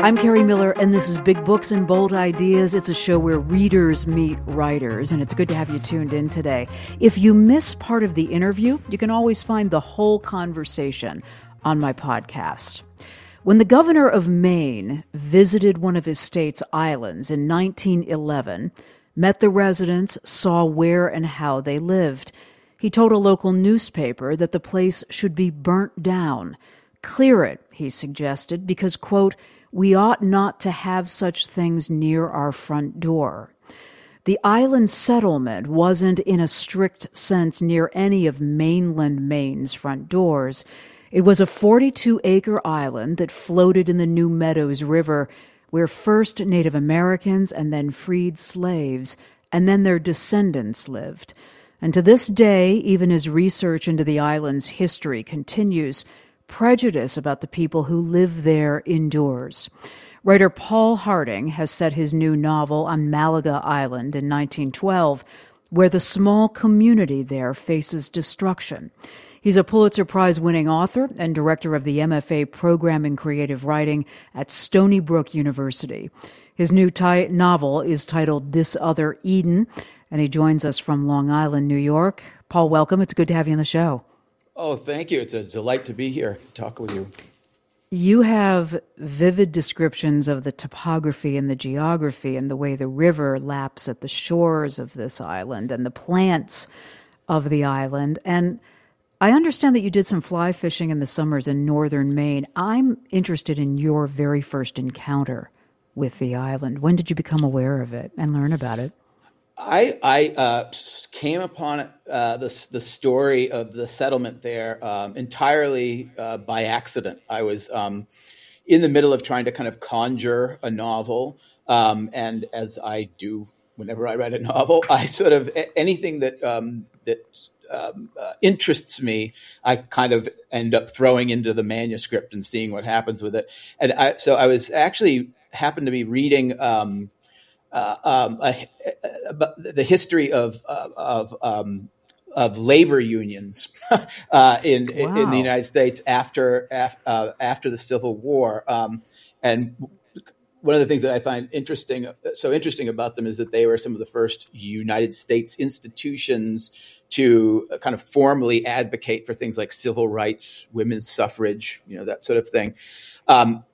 I'm Kerri Miller, and this is Big Books and Bold Ideas. It's a show where readers meet writers, and it's good to have you tuned in today. If you miss part of the interview, you can always find the whole conversation on my podcast. When the governor of Maine visited one of his state's islands in 1911, met the residents, saw where and how they lived, he told a local newspaper that the place should be burnt down. Clear it, he suggested, because, quote, we ought not to have such things near our front door. The island settlement wasn't in a strict sense near any of mainland Maine's front doors. It was a 42 acre island that floated in the New Meadows River, where first Native Americans and then freed slaves, and then their descendants lived. And to this day, even as research into the island's history continues, prejudice about the people who live there endures. Writer Paul Harding has set his new novel on Malaga Island in 1912, where the small community there faces destruction. He's a Pulitzer Prize winning author and director of the MFA program in creative writing at Stony Brook University. His new novel is titled This Other Eden, and he joins us from Long Island, New York. Paul, welcome. It's good to have you on the show. Oh, thank you. It's a delight to be here, talk with you. You have vivid descriptions of the topography and the geography and the way the river laps at the shores of this island and the plants of the island. And I understand that you did some fly fishing in the summers in northern Maine. I'm interested in your very first encounter with the island. When did you become aware of it and learn about it? I I uh, came upon uh, the the story of the settlement there um, entirely uh, by accident. I was um, in the middle of trying to kind of conjure a novel, um, and as I do whenever I write a novel, I sort of anything that um, that um, uh, interests me, I kind of end up throwing into the manuscript and seeing what happens with it. And I, so I was actually happened to be reading um, uh, um, the history of of um, of labor unions uh, in wow. in the United States after uh, after the Civil War, um, and one of the things that I find interesting so interesting about them is that they were some of the first United States institutions to kind of formally advocate for things like civil rights, women's suffrage, you know that sort of thing. Um,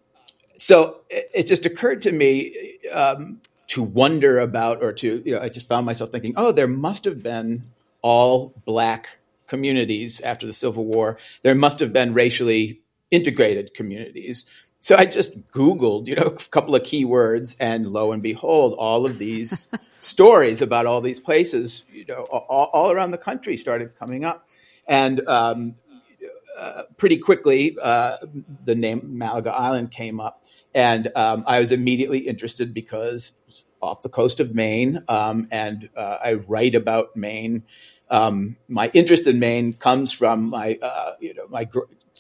so it, it, just occurred to me um, to wonder about, or to you know, I just found myself thinking, oh, there must have been all black communities after the Civil War. There must have been racially integrated communities. So I just Googled, you know, a couple of keywords, and lo and behold, all of these stories about all these places, you know, all, all around the country started coming up, and um, uh, pretty quickly, uh, the name Malaga Island came up. And um, I was immediately interested because off the coast of Maine, um, and uh, I write about Maine. Um, my interest in Maine comes from my, uh, you know, my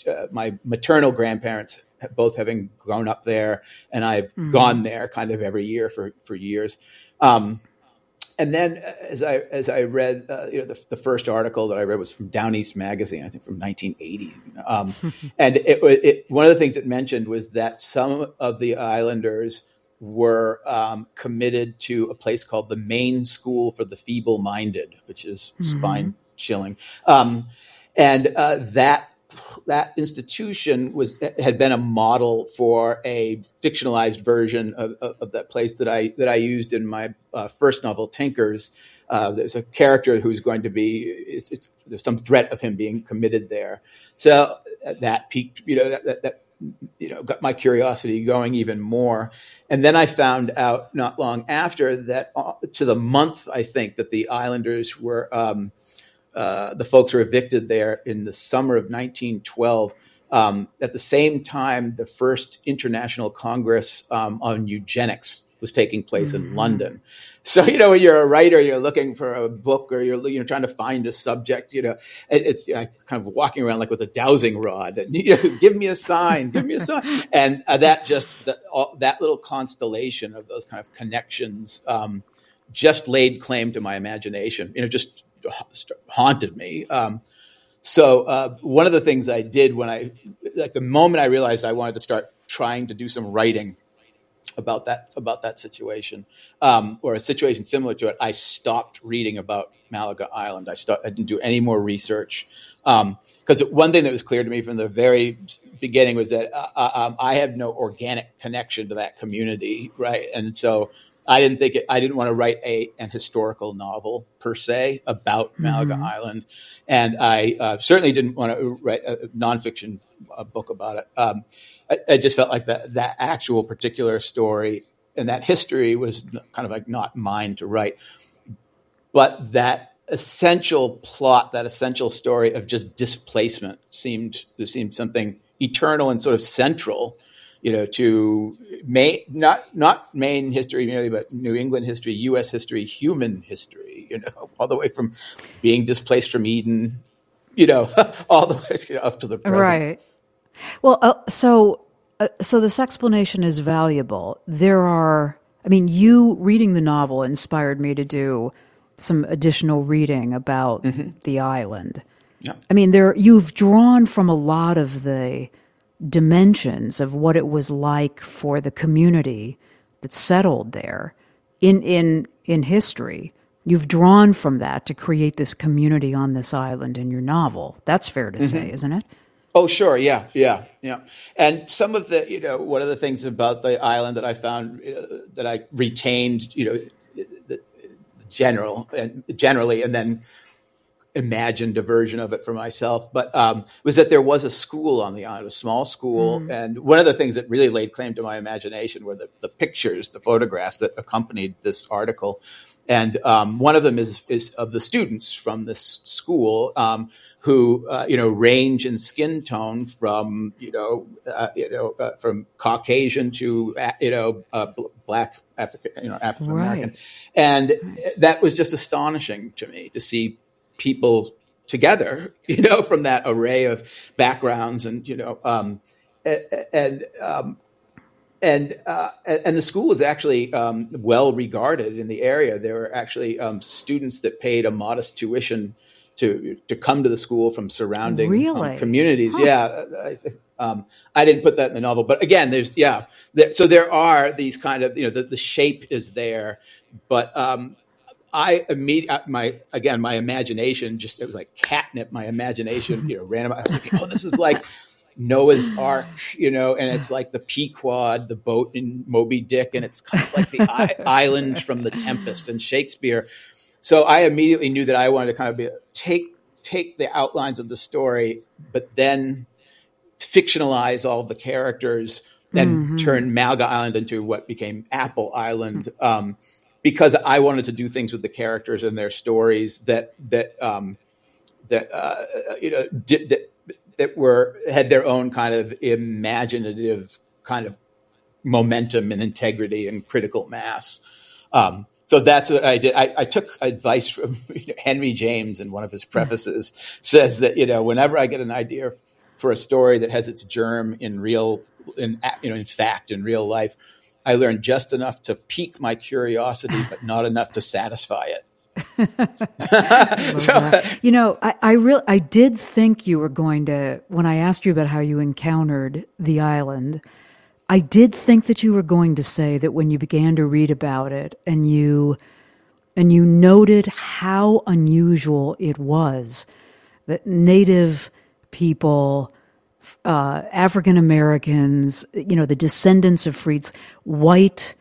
uh, my maternal grandparents both having grown up there, and I've mm-hmm. gone there kind of every year for for years. Um, and then uh, as I as I read, uh, you know, the, the, first article that I read was from Down East Magazine, I think from 1980, um, and it, it, one of the things it mentioned was that some of the islanders were um, committed to a place called the Maine School for the Feeble-Minded, which is mm-hmm. spine chilling, um, and uh, that that institution was had been a model for a fictionalized version of, of, of that place that I that I used in my uh, first novel, Tinkers. Uh, there's a character who's going to be it's, it's, there's some threat of him being committed there. So uh, that piqued you know that, that, that you know got my curiosity going even more. And then I found out not long after that uh, to the month I think that the Islanders were. Um, uh, the folks were evicted there in the summer of 1912. Um, at the same time, the first international congress um, on eugenics was taking place mm-hmm. in London. So you know, when you're a writer, you're looking for a book, or you're you know trying to find a subject. You know, it, it's you know, kind of walking around like with a dowsing rod. And, you know, give me a sign, give me a sign, and uh, that just the, all, that little constellation of those kind of connections um, just laid claim to my imagination. You know, just haunted me. Um, so uh, one of the things I did when I, like the moment I realized I wanted to start trying to do some writing about that about that situation um, or a situation similar to it, I stopped reading about Malaga Island. I, start, I didn't do any more research because um, one thing that was clear to me from the very beginning was that uh, uh, um, I have no organic connection to that community, right? And so I didn't think it, I didn't want to write a an historical novel per se about Malaga mm-hmm. Island, and I uh, certainly didn't want to write a nonfiction uh, book about it. Um, I, I, just felt like that that actual particular story and that history was kind of like not mine to write, but that essential plot, that essential story of just displacement seemed seemed something eternal and sort of central you know, to Maine, not not Maine history merely, but New England history, U.S. history, human history. You know, all the way from being displaced from Eden, you know, all the way up to the present. Right. Well, uh, so uh, so this explanation is valuable. There are, I mean, you reading the novel inspired me to do some additional reading about mm-hmm. the island. Yeah. I mean, there you've drawn from a lot of the dimensions of what it was like for the community that settled there in in in history. You've drawn from that to create this community on this island in your novel. That's fair to mm-hmm. say, isn't it? Oh, sure. Yeah. Yeah. Yeah. And some of the, you know, one of the things about the island that I found uh, that I retained, you know, the, the general and generally, and then imagined a version of it for myself, but um, was that there was a school on the island, a small school. Mm. And one of the things that really laid claim to my imagination were the, the pictures, the photographs that accompanied this article. And um, one of them is, is of the students from this school um, who, uh, you know, range in skin tone from, you know, uh, you know, uh, from Caucasian to, uh, you know, uh, black African, you know, African American, right. and that was just astonishing to me to see people together, you know, from that array of backgrounds and, you know, um, and, um, and, uh, and the school is actually um, well regarded in the area. There were actually um, students that paid a modest tuition to to come to the school from surrounding um, communities. Huh. Yeah, I, um, I, didn't put that in the novel, but again, there's yeah. There, so there are these kind of you know the, the shape is there, but um, I immediately, uh, my again, my imagination just it was like catnip. My imagination, you know, ran. I was thinking, oh, this is like Noah's Ark, you know, and it's like the Pequod, the boat in Moby Dick, and it's kind of like the I- island from the Tempest and Shakespeare. So I immediately knew that I wanted to kind of be take take the outlines of the story, but then fictionalize all the characters, then mm-hmm. turn Malaga Island into what became Apple Island. Um, because I wanted to do things with the characters and their stories that that um, that uh, you know that that were had their own kind of imaginative kind of momentum and integrity and critical mass. Um, so that's what I did. I, I took advice from you know, Henry James in one of his prefaces. says that you know whenever I get an idea for a story that has its germ in real, in you know, in fact, in real life, I learned just enough to pique my curiosity, but not enough to satisfy it. so, you know, I, I real I did think you were going to when I asked you about how you encountered the island. I did think that you were going to say that when you began to read about it and you and you noted how unusual it was that native people uh, African Americans, you know, the descendants of freeds, white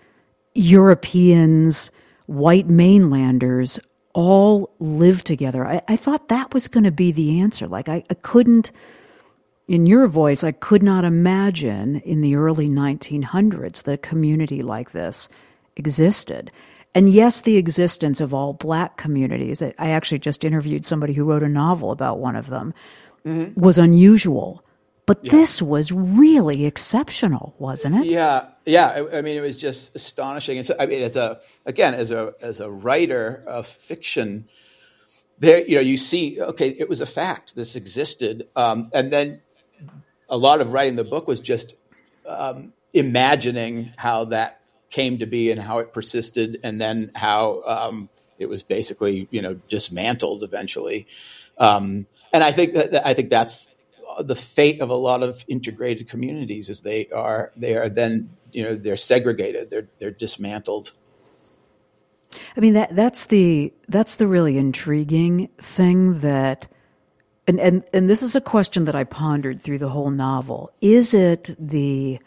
Europeans, white mainlanders all live together. I, I thought that was going to be the answer. Like, I, I couldn't, in your voice, I could not imagine in the early 1900s that a community like this existed. And yes, the existence of all black communities, I actually just interviewed somebody who wrote a novel about one of them, mm-hmm. was unusual. But yeah. this was really exceptional, wasn't it? Yeah, yeah. I, I, mean, it was just astonishing. And so, I mean, as a again, as a as a writer of fiction, there you know you see, okay, it was a fact. This existed, um, and then a lot of writing the book was just um, imagining how that came to be and how it persisted, and then how um, it was basically you know dismantled eventually. Um, and I think that I think that's the fate of a lot of integrated communities is they are they are then you know they're segregated they're they're dismantled. I mean that that's the that's the really intriguing thing that and and and this is a question that i pondered through the whole novel. Is it the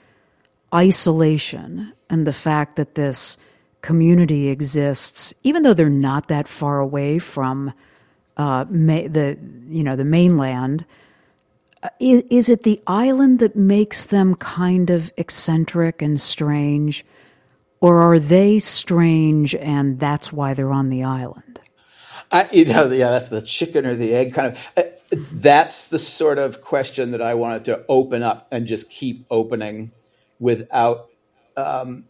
isolation and the fact that this community exists even though they're not that far away from uh, the you know the mainland is, is it the island that makes them kind of eccentric and strange, or are they strange and that's why they're on the island? I, you know, yeah, that's the chicken or the egg kind of. Uh, that's the sort of question that I wanted to open up and just keep opening without, um,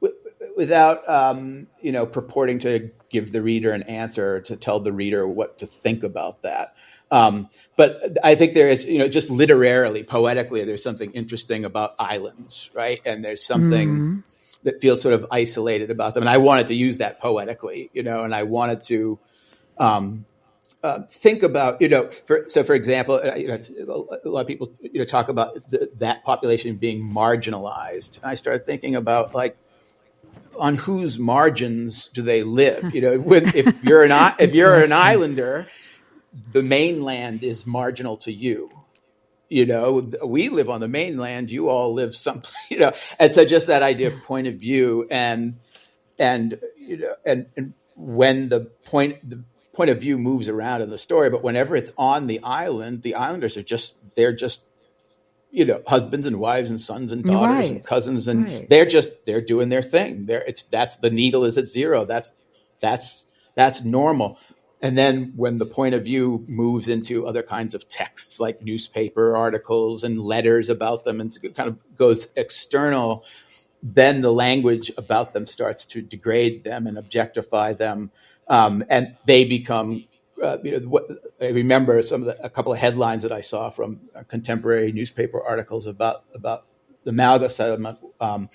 w- without um, you know, purporting to give the reader an answer to tell the reader what to think about that. Um, but I think there is, you know, just literarily, poetically, there's something interesting about islands, right? And there's something mm-hmm. that feels sort of isolated about them. And I wanted to use that poetically, you know, and I wanted to um, uh, think about, you know, for, so for example, uh, you know, a lot of people, you know, talk about the, that population being marginalized. And I started thinking about like, on whose margins do they live? You know, when, if you're an if you're an islander, the mainland is marginal to you. You know, we live on the mainland. You all live some, you know, and so just that idea of point of view and and you know and and when the point the point of view moves around in the story, but whenever it's on the island, the islanders are just they're just you know husbands and wives and sons and daughters right. and cousins and right. they're just they're doing their thing there it's that's the needle is at zero that's that's that's normal and then when the point of view moves into other kinds of texts like newspaper articles and letters about them and kind of goes external then the language about them starts to degrade them and objectify them um, and they become uh, you know, what, I remember some of the, a couple of headlines that I saw from uh, contemporary newspaper articles about about the Malaga settlement, um,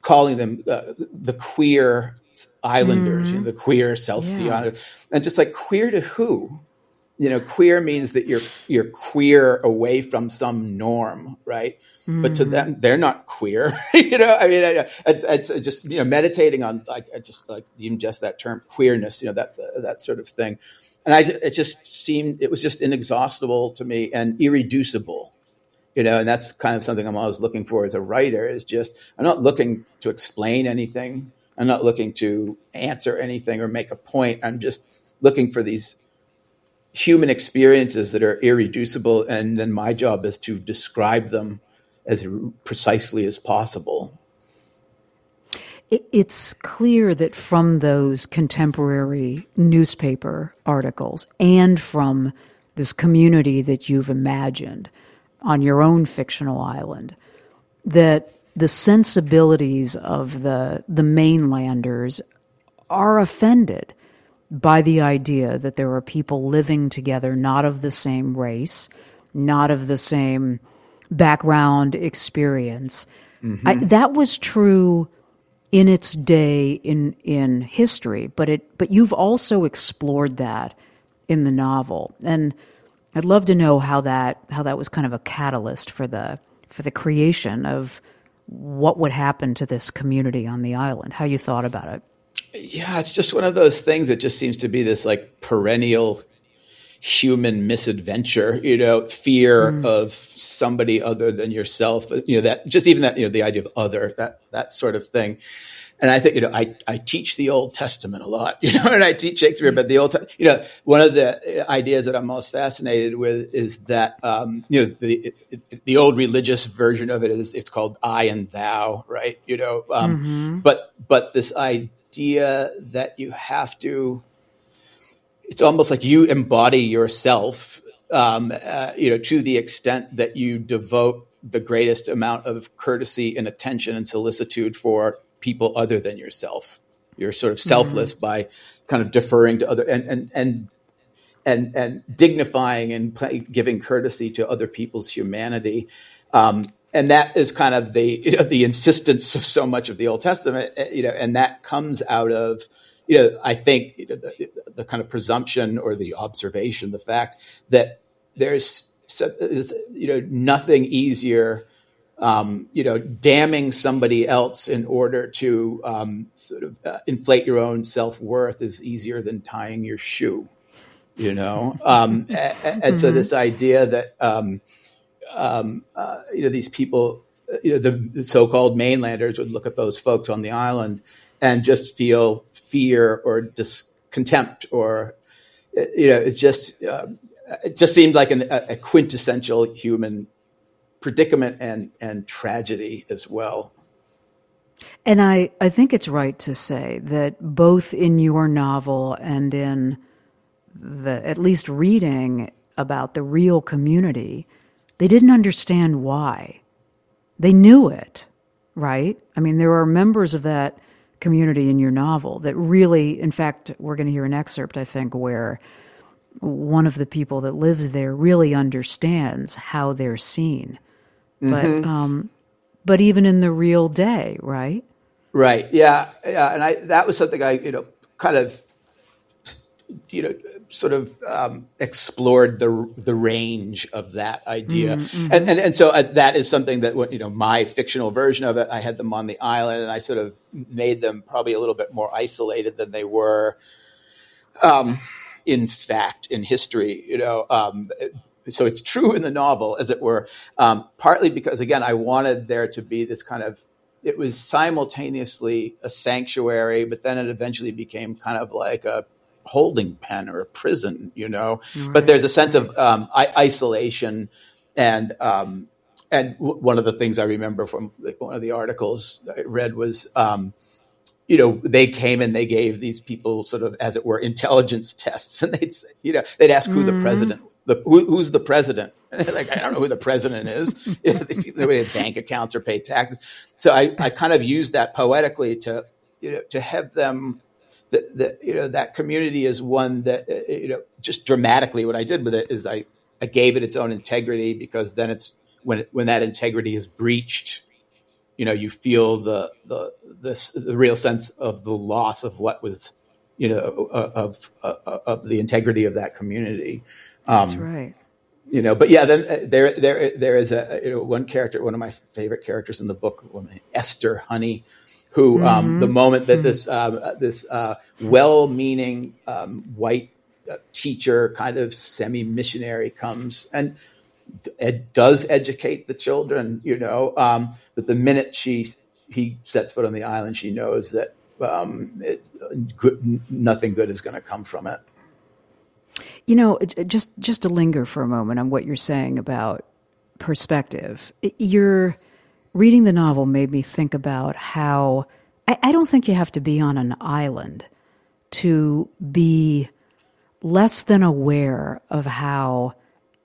calling them uh, the queer islanders, mm-hmm. you know, the queer Sea yeah. and just like queer to who? You know, queer means that you're you're queer away from some norm, right? Mm-hmm. But to them, they're not queer. you know, I mean, I, it's, it's just you know meditating on like just like even just that term queerness, you know, that that sort of thing, and I it just seemed it was just inexhaustible to me and irreducible you know and that's kind of something i'm always looking for as a writer is just i'm not looking to explain anything i'm not looking to answer anything or make a point i'm just looking for these human experiences that are irreducible and then my job is to describe them as precisely as possible. It's clear that from those contemporary newspaper articles and from this community that you've imagined on your own fictional island, that the sensibilities of the the mainlanders are offended by the idea that there are people living together not of the same race, not of the same background experience. Mm-hmm. I, that was true in its day in in history, but it but you've also explored that in the novel. And I'd love to know how that how that was kind of a catalyst for the for the creation of what would happen to this community on the island, how you thought about it. Yeah, it's just one of those things that just seems to be this like perennial human misadventure, you know, fear mm. of somebody other than yourself, you know, that just even that, you know, the idea of other, that, that sort of thing. And I think, you know, I, I teach the Old Testament a lot, you know, and I teach Shakespeare, but the Old, you know, one of the ideas that I'm most fascinated with is that, um, you know, the, the old religious version of it is, it's called I and thou, right? You know, um, mm-hmm. but, but this idea that you have to, it's almost like you embody yourself, um, uh, you know, to the extent that you devote the greatest amount of courtesy and attention and solicitude for people other than yourself. You're sort of selfless mm-hmm. by kind of deferring to other and and and and and dignifying and play, giving courtesy to other people's humanity. Um, and that is kind of the you know, the insistence of so much of the Old Testament, eh, you know, and that comes out of you know, I think you know, the, the kind of presumption or the observation, the fact that there's you know, nothing easier. Um, you know, damning somebody else in order to um, sort of uh, inflate your own self worth is easier than tying your shoe. You know, um, and, and mm-hmm. so this idea that um, uh, you know these people, uh, you know, the, so-called mainlanders would look at those folks on the island and just feel fear or discontempt or you know, it's just uh, it just seemed like an, a quintessential human predicament and and tragedy as well. And I, I think it's right to say that both in your novel and in the at least reading about the real community, they didn't understand why. They knew it, right? I mean, there are members of that community in your novel that really, in fact, we're going to hear an excerpt, I think, where one of the people that lives there really understands how they're seen. Mm-hmm. But um, but even in the real day, right? Right. Yeah. Yeah. And I that was something I you know kind of you know sort of um, explored the the range of that idea, mm-hmm. and, and and so uh, that is something that you know my fictional version of it. I had them on the island, and I sort of made them probably a little bit more isolated than they were. Um, in fact, in history, you know, um, so it's true in the novel, as it were, um, partly because, again, I wanted there to be this kind of, it was simultaneously a sanctuary, but then it eventually became kind of like a holding pen or a prison, you know. Right. But there's a sense of um, isolation and um, and w- one of the things I remember from one of the articles I read was um, you know, they came and they gave these people sort of, as it were, intelligence tests, and they'd, say, you know, they'd ask who mm-hmm. the president, the who, who's the president. like, I don't know who the president is. the way bank accounts or pay taxes. So I, I kind of used that poetically to, you know, to have them. That, that you know that community is one that uh, you know just dramatically what I did with it is I I gave it its own integrity because then it's when it, when that integrity is breached you know you feel the the this the real sense of the loss of what was you know of of, of the integrity of that community. Um, That's right. You know, but yeah, then uh, there there there is a you know one character, one of my favorite characters in the book, woman Esther Honey, who mm-hmm. um, the moment that mm-hmm. this um, uh, this uh, well-meaning um, white uh, teacher, kind of semi-missionary, comes and ed, does educate the children, you know, um, but the minute she he sets foot on the island, she knows that um, it, good, nothing good is going to come from it. You know, just just to linger for a moment on what you're saying about perspective. You're reading the novel made me think about how I, I don't think you have to be on an island to be less than aware of how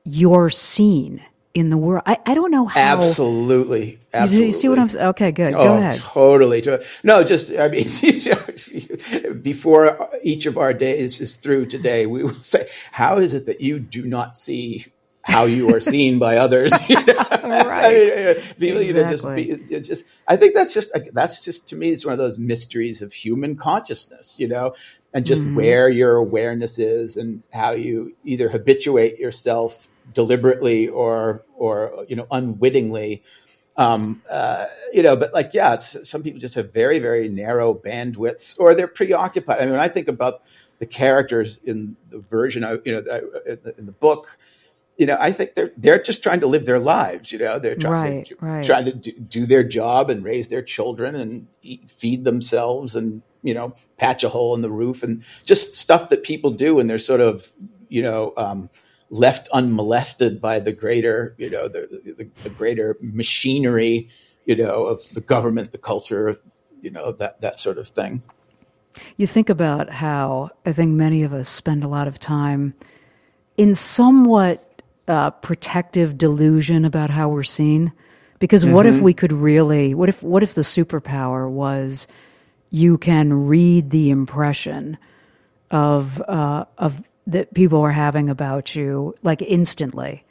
you're seen in the world. I, I don't know how. Absolutely. Absolutely. You, see what I'm saying? Okay, good. Oh, Go ahead. Totally. No, just, I mean, before each of our days is through today, we will say, how is it that you do not see how you are seen by others. right. I mean, exactly. know, just, be, just, I think that's just, that's just, to me, it's one of those mysteries of human consciousness, you know, and just mm-hmm. where your awareness is and how you either habituate yourself deliberately or, or, you know, unwittingly. Um, uh, you know, but like, yeah, some people just have very, very narrow bandwidths or they're preoccupied. I mean, when I think about the characters in the version you know, in the book, you know, I think they're they're just trying to live their lives. You know, they're trying right, to right. trying to do, do, their job and raise their children and eat, feed themselves and you know patch a hole in the roof and just stuff that people do and they're sort of you know um, left unmolested by the greater you know the, the, the greater machinery you know of the government, the culture, you know that that sort of thing. You think about how I think many of us spend a lot of time in somewhat uh, protective delusion about how we're seen. Because what mm-hmm. if we could really? What if what if the superpower was you can read the impression of uh, of that people are having about you like instantly,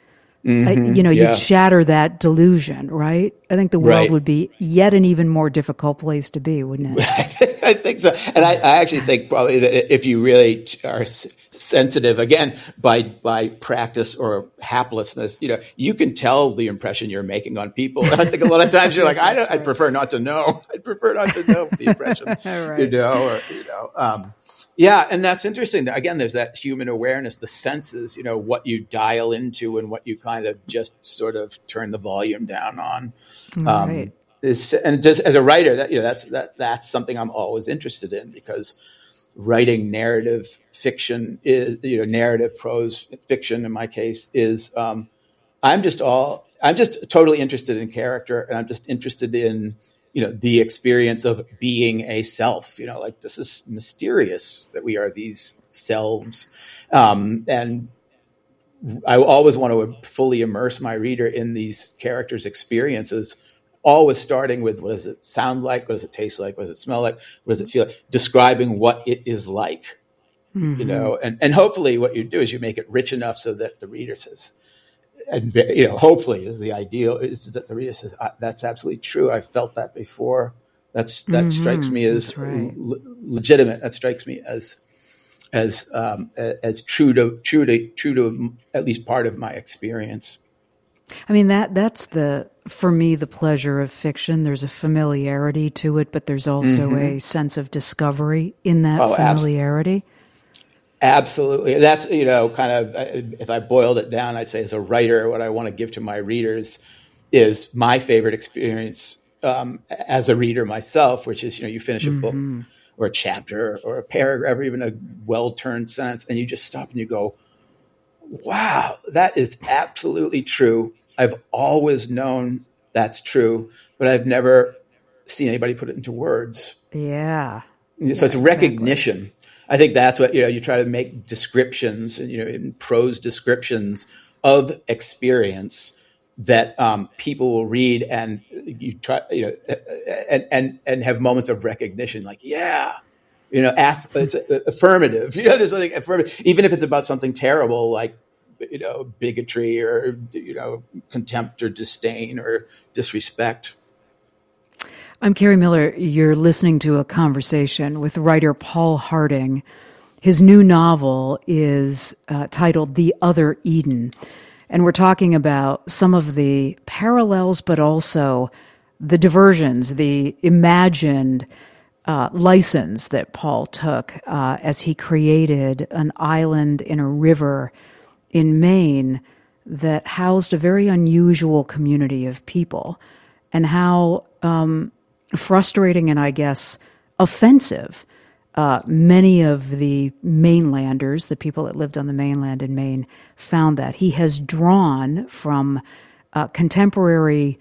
Mm-hmm. you know, yeah. you'd shatter that delusion, right? I think the world right. would be yet an even more difficult place to be, wouldn't it? I think so. And I, I, actually think probably that if you really are sensitive, again, by, by practice or haplessness, you know, you can tell the impression you're making on people. And I think a lot of times you're like, I don't, right. I'd prefer not to know. I'd prefer not to know the impression, right. you know, or, you know, um, yeah, and that's interesting. Again, there's that human awareness, the senses, you know, what you dial into and what you kind of just sort of turn the volume down on. Um, right. and just as a writer, that you know, that's that that's something I'm always interested in because writing narrative fiction is you know narrative prose fiction in my case is um, I'm just all I'm just totally interested in character and I'm just interested in you know the experience of being a self you know like this is mysterious that we are these selves. Um, and i always want to fully immerse my reader in these characters experiences always starting with what does it sound like? What does it taste like? What does it smell like? What does it feel like? Describing what it is like mm-hmm. you know and, and hopefully what you do is you make it rich enough so that the reader says and you know, hopefully, is the ideal is that the reader says that's absolutely true. I felt that before. That's that mm-hmm. strikes me as right. l- legitimate. That strikes me as as um, as true to true to true to at least part of my experience. I mean that that's the for me the pleasure of fiction. There's a familiarity to it, but there's also mm-hmm. a sense of discovery in that oh, familiarity. Absolutely. Absolutely. That's, you know, kind of, if I boiled it down, I'd say as a writer, what I want to give to my readers is my favorite experience um, as a reader myself, which is, you know, you finish a mm-hmm. book or a chapter or a paragraph or even a well turned sentence, and you just stop and you go, wow, that is absolutely true. I've always known that's true, but I've never seen anybody put it into words. Yeah. So yeah, it's recognition. Exactly I think that's what you know. You try to make descriptions, you know, in prose descriptions of experience that um, people will read, and you try, you know, and and and have moments of recognition, like yeah, you know, it's affirmative. You know, there's something affirmative, even if it's about something terrible, like you know, bigotry or you know, contempt or disdain or disrespect. I'm Kerri Miller. You're listening to a conversation with writer Paul Harding. His new novel is uh, titled The Other Eden. And we're talking about some of the parallels, but also the diversions, the imagined uh, license that Paul took uh, as he created an island in a river in Maine that housed a very unusual community of people, and how um, frustrating and I guess offensive. Uh, many of the mainlanders, the people that lived on the mainland in Maine, found that. He has drawn from uh, contemporary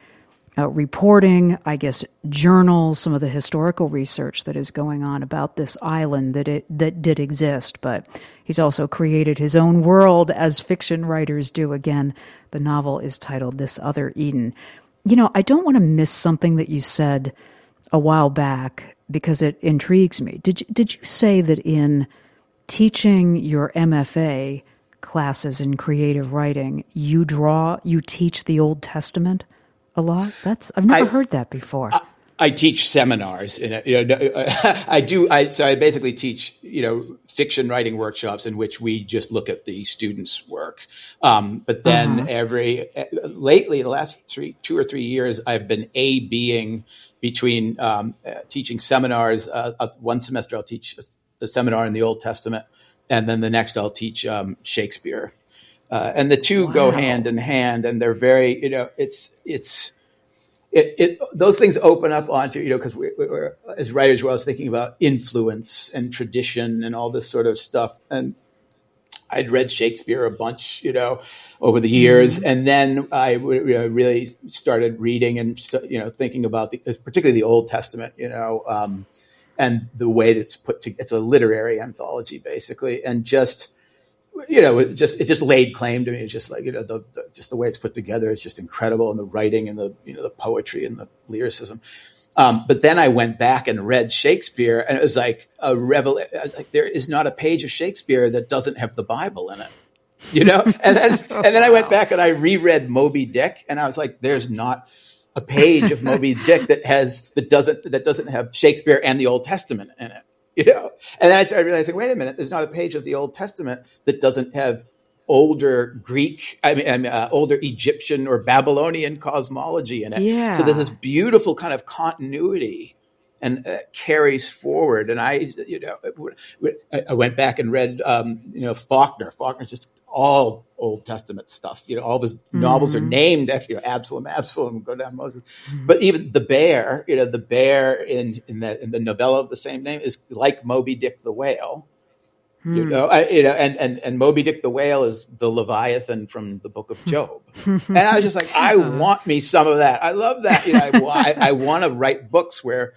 uh, reporting, I guess, journals, some of the historical research that is going on about this island that it that did exist. But he's also created his own world, as fiction writers do. Again, the novel is titled "This Other Eden." You know, I don't want to miss something that you said a while back because it intrigues me. Did you, did you say that in teaching your MFA classes in creative writing, you draw, you teach the Old Testament a lot? That's I've never I, heard that before. I, I teach seminars. In you know, I do. I so I basically teach you know fiction writing workshops in which we just look at the students' work. Um, but then uh-huh. every lately, the last three, two or three years, I've been a being between um, uh, teaching seminars. Uh, uh, one semester, I'll teach a, seminar in the Old Testament, and then the next, I'll teach um, Shakespeare. Uh, and the two wow. go hand in hand, and they're very you know it's it's it, it, those things open up onto you know because we, we, are as writers we're always thinking about influence and tradition and all this sort of stuff. And I'd read Shakespeare a bunch you know over the years. Mm-hmm. and then I really started reading and you know thinking about the particularly the Old Testament you know um, and the way that's put to it's a literary anthology basically. And just you know, it just it just laid claim to me. It's just like you know, the, the, just the way it's put together. It's just incredible, and the writing and the you know the poetry and the lyricism. Um, but then I went back and read Shakespeare, and it was like a revelation. Like there is not a page of Shakespeare that doesn't have the Bible in it. you know. And then and then I went back and I reread Moby Dick, and I was like, there's not a page of Moby Dick that has that doesn't that doesn't have Shakespeare and the Old Testament in it, you know. And then I started realizing, wait a minute, there's not a page of the Old Testament that doesn't have older Greek, I mean, uh, older Egyptian or Babylonian cosmology in it. Yeah. So there's this beautiful kind of continuity and uh, carries forward. And I, you know, I went back and read, um, you know, Faulkner. Faulkner's just all Old Testament stuff. You know, all of his mm-hmm. novels are named after you know, Absalom, Absalom, go down Moses. Mm-hmm. But even the bear, you know, the bear in in the in the novella of the same name is like Moby Dick the whale. You hmm. know, I, you know, and, and and Moby Dick the whale is the Leviathan from the Book of Job, and I was just like, I want me some of that. I love that. You know, I, I, I want to write books where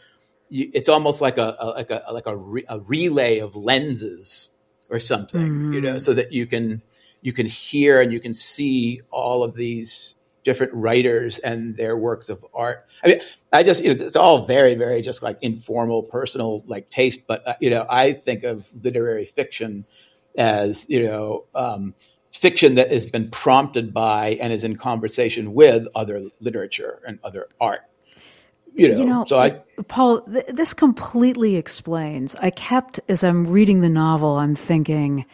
you, it's almost like a, a like a like a, re, a, relay of lenses or something, mm. you know, so that you can you can hear and you can see all of these different writers and their works of art. I mean, I just you know it's all very very just like informal personal like taste, but uh, you know I think of literary fiction as you know. Um, fiction that has been prompted by and is in conversation with other literature and other art you know, you know, so I, Paul, th- this completely explains. I kept, as I'm reading the novel, I'm thinking,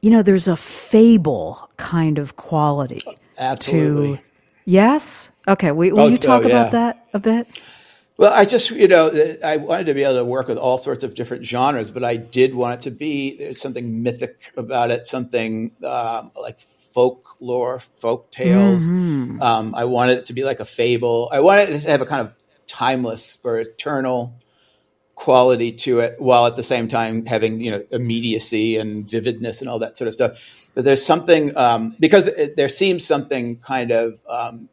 you know, there's a fable kind of quality. Absolutely. To, yes. Okay. Will, will oh, you talk oh, yeah. about that a bit? Well, I just, you know, I wanted to be able to work with all sorts of different genres, but I did want it to be something mythic about it, something um, like folklore, folk tales. Mm-hmm. Um, I wanted it to be like a fable. I wanted it to have a kind of timeless or eternal quality to it while at the same time having you know immediacy and vividness and all that sort of stuff but there's something um, because it, there seems something kind of um,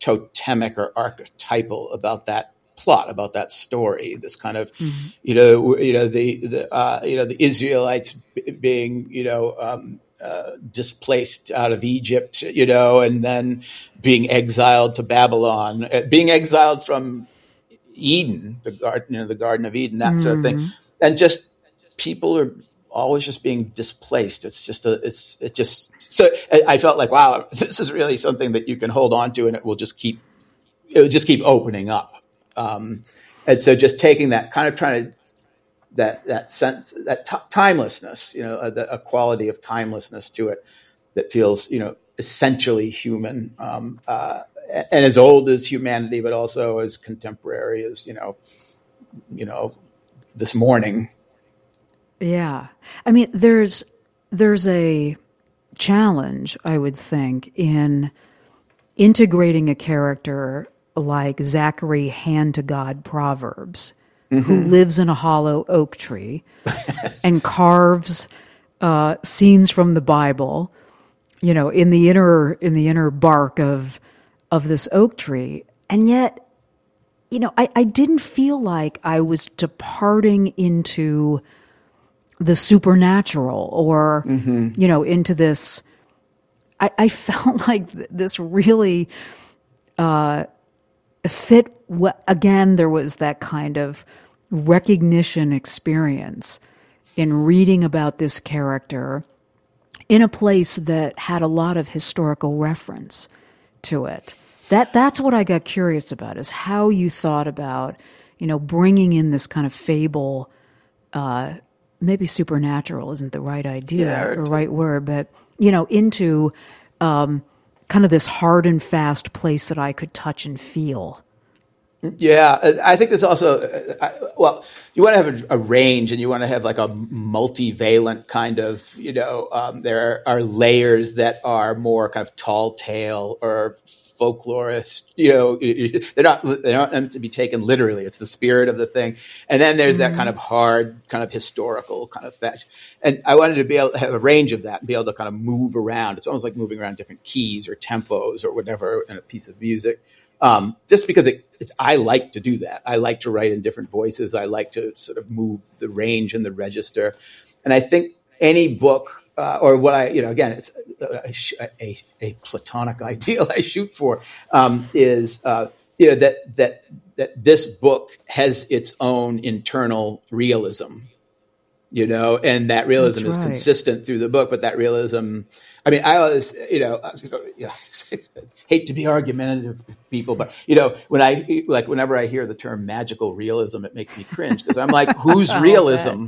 totemic or archetypal about that plot about that story this kind of mm-hmm. you know you know the the uh, you know the israelites being you know um, uh, displaced out of Egypt, you know, and then being exiled to Babylon, uh, being exiled from Eden, the garden, you know, the Garden of Eden, that mm. sort of thing, mm-hmm. and just people are always just being displaced. It's just a, it's, it just, so I felt like, wow, this is really something that you can hold on to and it will just keep, it will just keep opening up. Um, and so just taking that kind of trying to that that sense that t- timelessness, you know, a, a, quality of timelessness to it that feels, you know, essentially human, um, uh, and as old as humanity, but also as contemporary as you know, you know, this morning. Yeah, I mean, there's there's a challenge, I would think, in integrating a character like Zachary Hand to God Proverbs mm-hmm. who lives in a hollow oak tree and carves uh, scenes from the Bible, you know, in the inner in the inner bark of of this oak tree, and yet, you know, I, I didn't feel like I was departing into the supernatural or mm-hmm. you know into this. I, I felt like this really. Uh, fit again there was that kind of recognition experience in reading about this character in a place that had a lot of historical reference to it that that's what i got curious about is how you thought about you know bringing in this kind of fable uh, maybe supernatural isn't the right idea yeah, or right word but you know into um, kind of this hard and fast place that I could touch and feel. Yeah, I think there's also well, you want to have a, a, range, and you want to have like a multivalent kind of, you know, um, there are, are, layers that are more kind of tall tale or folklorist. You know, they're not they're not meant to be taken literally. It's the spirit of the thing, and then there's mm-hmm. that kind of hard, kind of historical kind of fact. And I wanted to be able to have a range of that and be able to kind of move around. It's almost like moving around different keys or tempos or whatever in a piece of music. Um, just because it, I like to do that. I like to write in different voices. I like to sort of move the range and the register. And I think any book uh, or what I, you know, again, it's a, a, a platonic ideal I shoot for um, is, uh, you know, that that that this book has its own internal realism you know, and that realism is consistent through the book. But that realism, I mean, I always, you know, you know hate to be argumentative people, but you know, when I like, whenever I hear the term magical realism, it makes me cringe because I'm like, whose realism?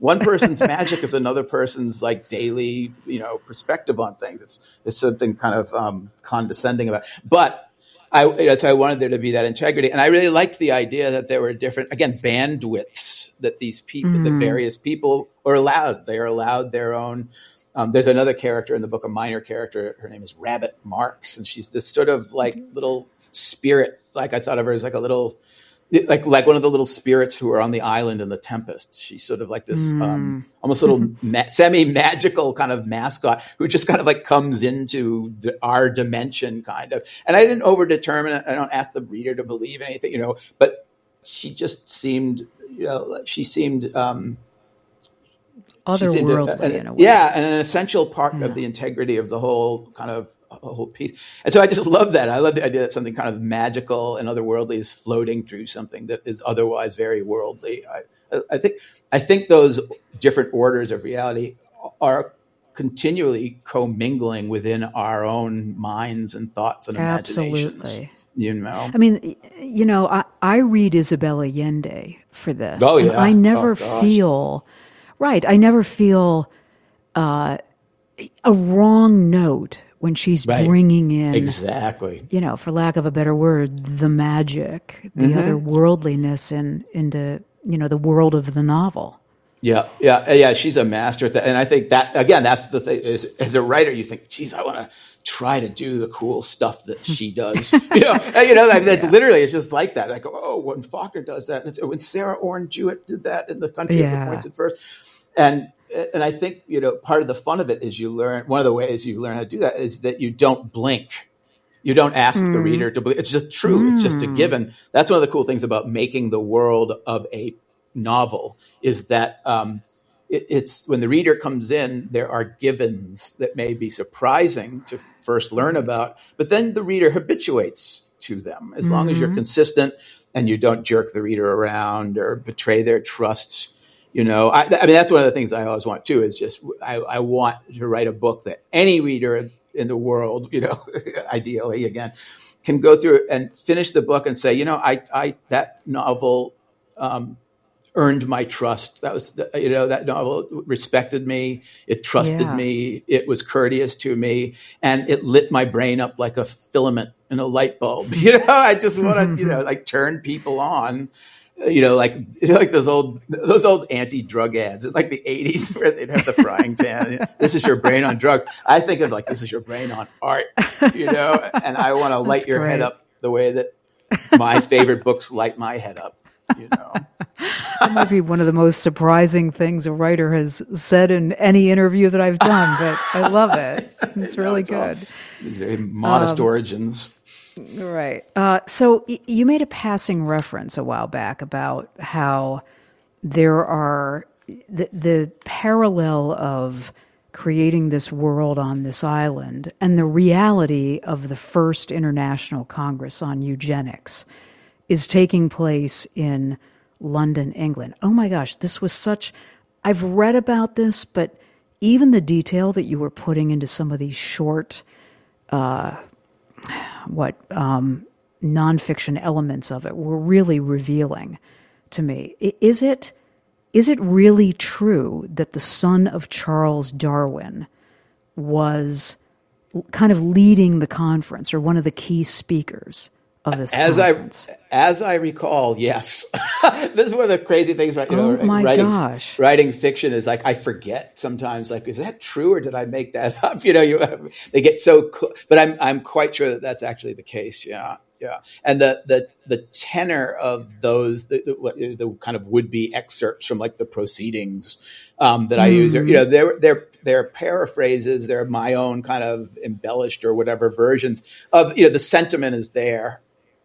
One person's magic is another person's like daily, you know, perspective on things. It's it's something kind of um, condescending about, but I, you know, so I wanted there to be that integrity. And I really liked the idea that there were different, again, bandwidths that these people, mm. that various people are allowed. They are allowed their own. Um, there's another character in the book, a minor character. Her name is Rabbit Marks, and she's this sort of like little spirit. Like I thought of her as like a little, like like one of the little spirits who are on the island in the Tempest. She's sort of like this mm. um, almost little ma- semi magical kind of mascot who just kind of like comes into the, our dimension, kind of. And I didn't overdetermine it. I don't ask the reader to believe anything, you know. But she just seemed, you know, she seemed. Um, otherworldly an, in a way. Yeah, and an essential part yeah. of the integrity of the whole kind of whole piece. And so I just love that. I love the idea that something kind of magical and otherworldly is floating through something that is otherwise very worldly. I, I think I think those different orders of reality are continually commingling within our own minds and thoughts and imaginations. Absolutely. You know, I mean, you know, I, I read Isabel Allende for this. Oh yeah, I never oh, feel right. I never feel uh, a wrong note when she's right. bringing in exactly you know for lack of a better word the magic the mm-hmm. otherworldliness in into you know the world of the novel yeah yeah yeah she's a master at that and i think that again that's the thing is, as a writer you think geez i want to try to do the cool stuff that she does you know you know that, that yeah. literally it's just like that like oh when faulkner does that when sarah orne jewett did that in the country yeah. of the pointed Firs and and I think you know part of the fun of it is you learn one of the ways you learn how to do that is that you don't blink. You don't ask mm. the reader to believe. It's just true. Mm. It's just a given. That's one of the cool things about making the world of a novel is that um, it, it's when the reader comes in, there are givens that may be surprising to first learn about, but then the reader habituates to them as mm-hmm. long as you're mm-hmm. consistent and you don't jerk the reader around or betray their trust you know I, I, mean that's one of the things i always want too is just I, I, want to write a book that any reader in the world you know ideally again can go through and finish the book and say you know i, I that novel um, earned my trust that was you know that novel respected me it trusted yeah. me it was courteous to me and it lit my brain up like a filament in a light bulb you know i just want to you know like turn people on you know, like you know, like those old those old anti-drug ads in like the '80s where they'd have the frying pan. this is your brain on drugs. I think of like this is your brain on art, you know. And I want to light your great. head up the way that my favorite books light my head up. You know, that might be one of the most surprising things a writer has said in any interview that I've done. But I love it. It's really it's good. All, it's very modest um, origins. Right. Uh, so y- you made a passing reference a while back about how there are the, the parallel of creating this world on this island and the reality of the first International Congress on Eugenics is taking place in London, England. Oh my gosh, this was such. I've read about this, but even the detail that you were putting into some of these short uh, what um, nonfiction elements of it were really revealing to me. Is it is it really true that the son of Charles Darwin was kind of leading the conference or one of the key speakers of this as conference? I as I recall, yes. this is one of the crazy things about you know oh writing gosh. writing fiction is like I forget sometimes like is that true or did I make that up? You know, you they get so cl- but I'm I'm quite sure that that's actually the case. Yeah. Yeah, and the the the tenor of those the, the, the kind of would be excerpts from like the proceedings um, that I mm. use, are, you know, they're they're they're paraphrases, they're my own kind of embellished or whatever versions of you know the sentiment is there,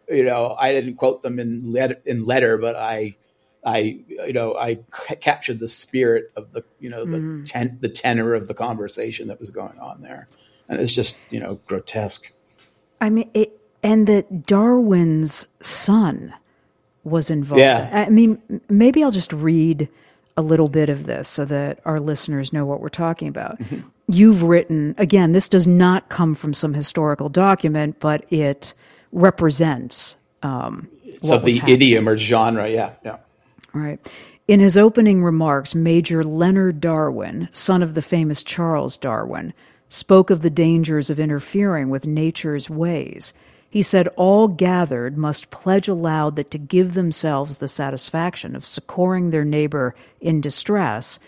you know, I didn't quote them in letter, in letter, but I, I, you know, I c- captured the spirit of the, you know, the mm. ten, the tenor of the conversation that was going on there, and it's just, you know, grotesque. I mean, it, and that Darwin's son was involved. Yeah. I mean, maybe I'll just read a little bit of this so that our listeners know what we're talking about. Mm-hmm. You've written, again, this does not come from some historical document, but it represents um, so the idiom or genre. Yeah, yeah. Right. In his opening remarks, Major Leonard Darwin, son of the famous Charles Darwin, spoke of the dangers of interfering with nature's ways. He said all gathered must pledge aloud that to give themselves the satisfaction of succoring their neighbor in distress,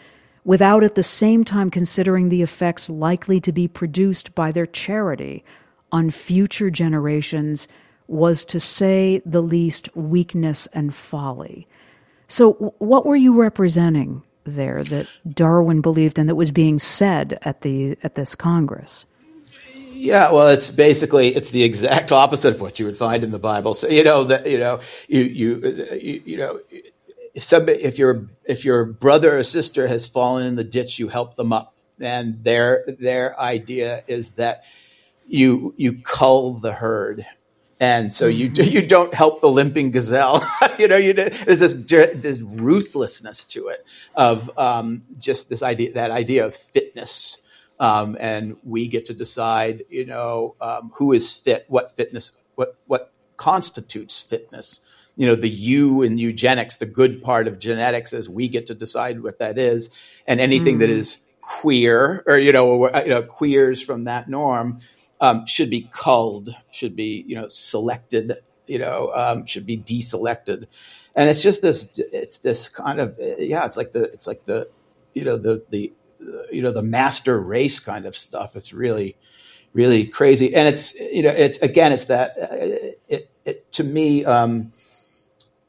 without at the same time considering the effects likely to be produced by their charity on future generations, was to say the least weakness and folly. So, what were you representing there that Darwin believed and that was being said at the at this Congress? Yeah, well, it's basically it's the exact opposite of what you would find in the Bible. So you know that you know you you you, you know if your if your brother or sister has fallen in the ditch, you help them up, and their their idea is that you you cull the herd and so you mm-hmm. you don't help the limping gazelle. you know, you there's this this ruthlessness to it of um, just this idea that idea of fitness, um, and we get to decide. You know, um, who is fit, what fitness, what what constitutes fitness. You know, the you in eugenics, the good part of genetics, is we get to decide what that is, and anything mm. that mm-hmm. queer or you know, or, you know queers from that norm um, should be culled, should be you know selected, you know um, should be deselected, and it's just this it's this kind of yeah it's like the it's like the you know the the you know the master race kind of stuff. It's really really crazy, and it's you know it's again it's that uh, it, it to me. Um,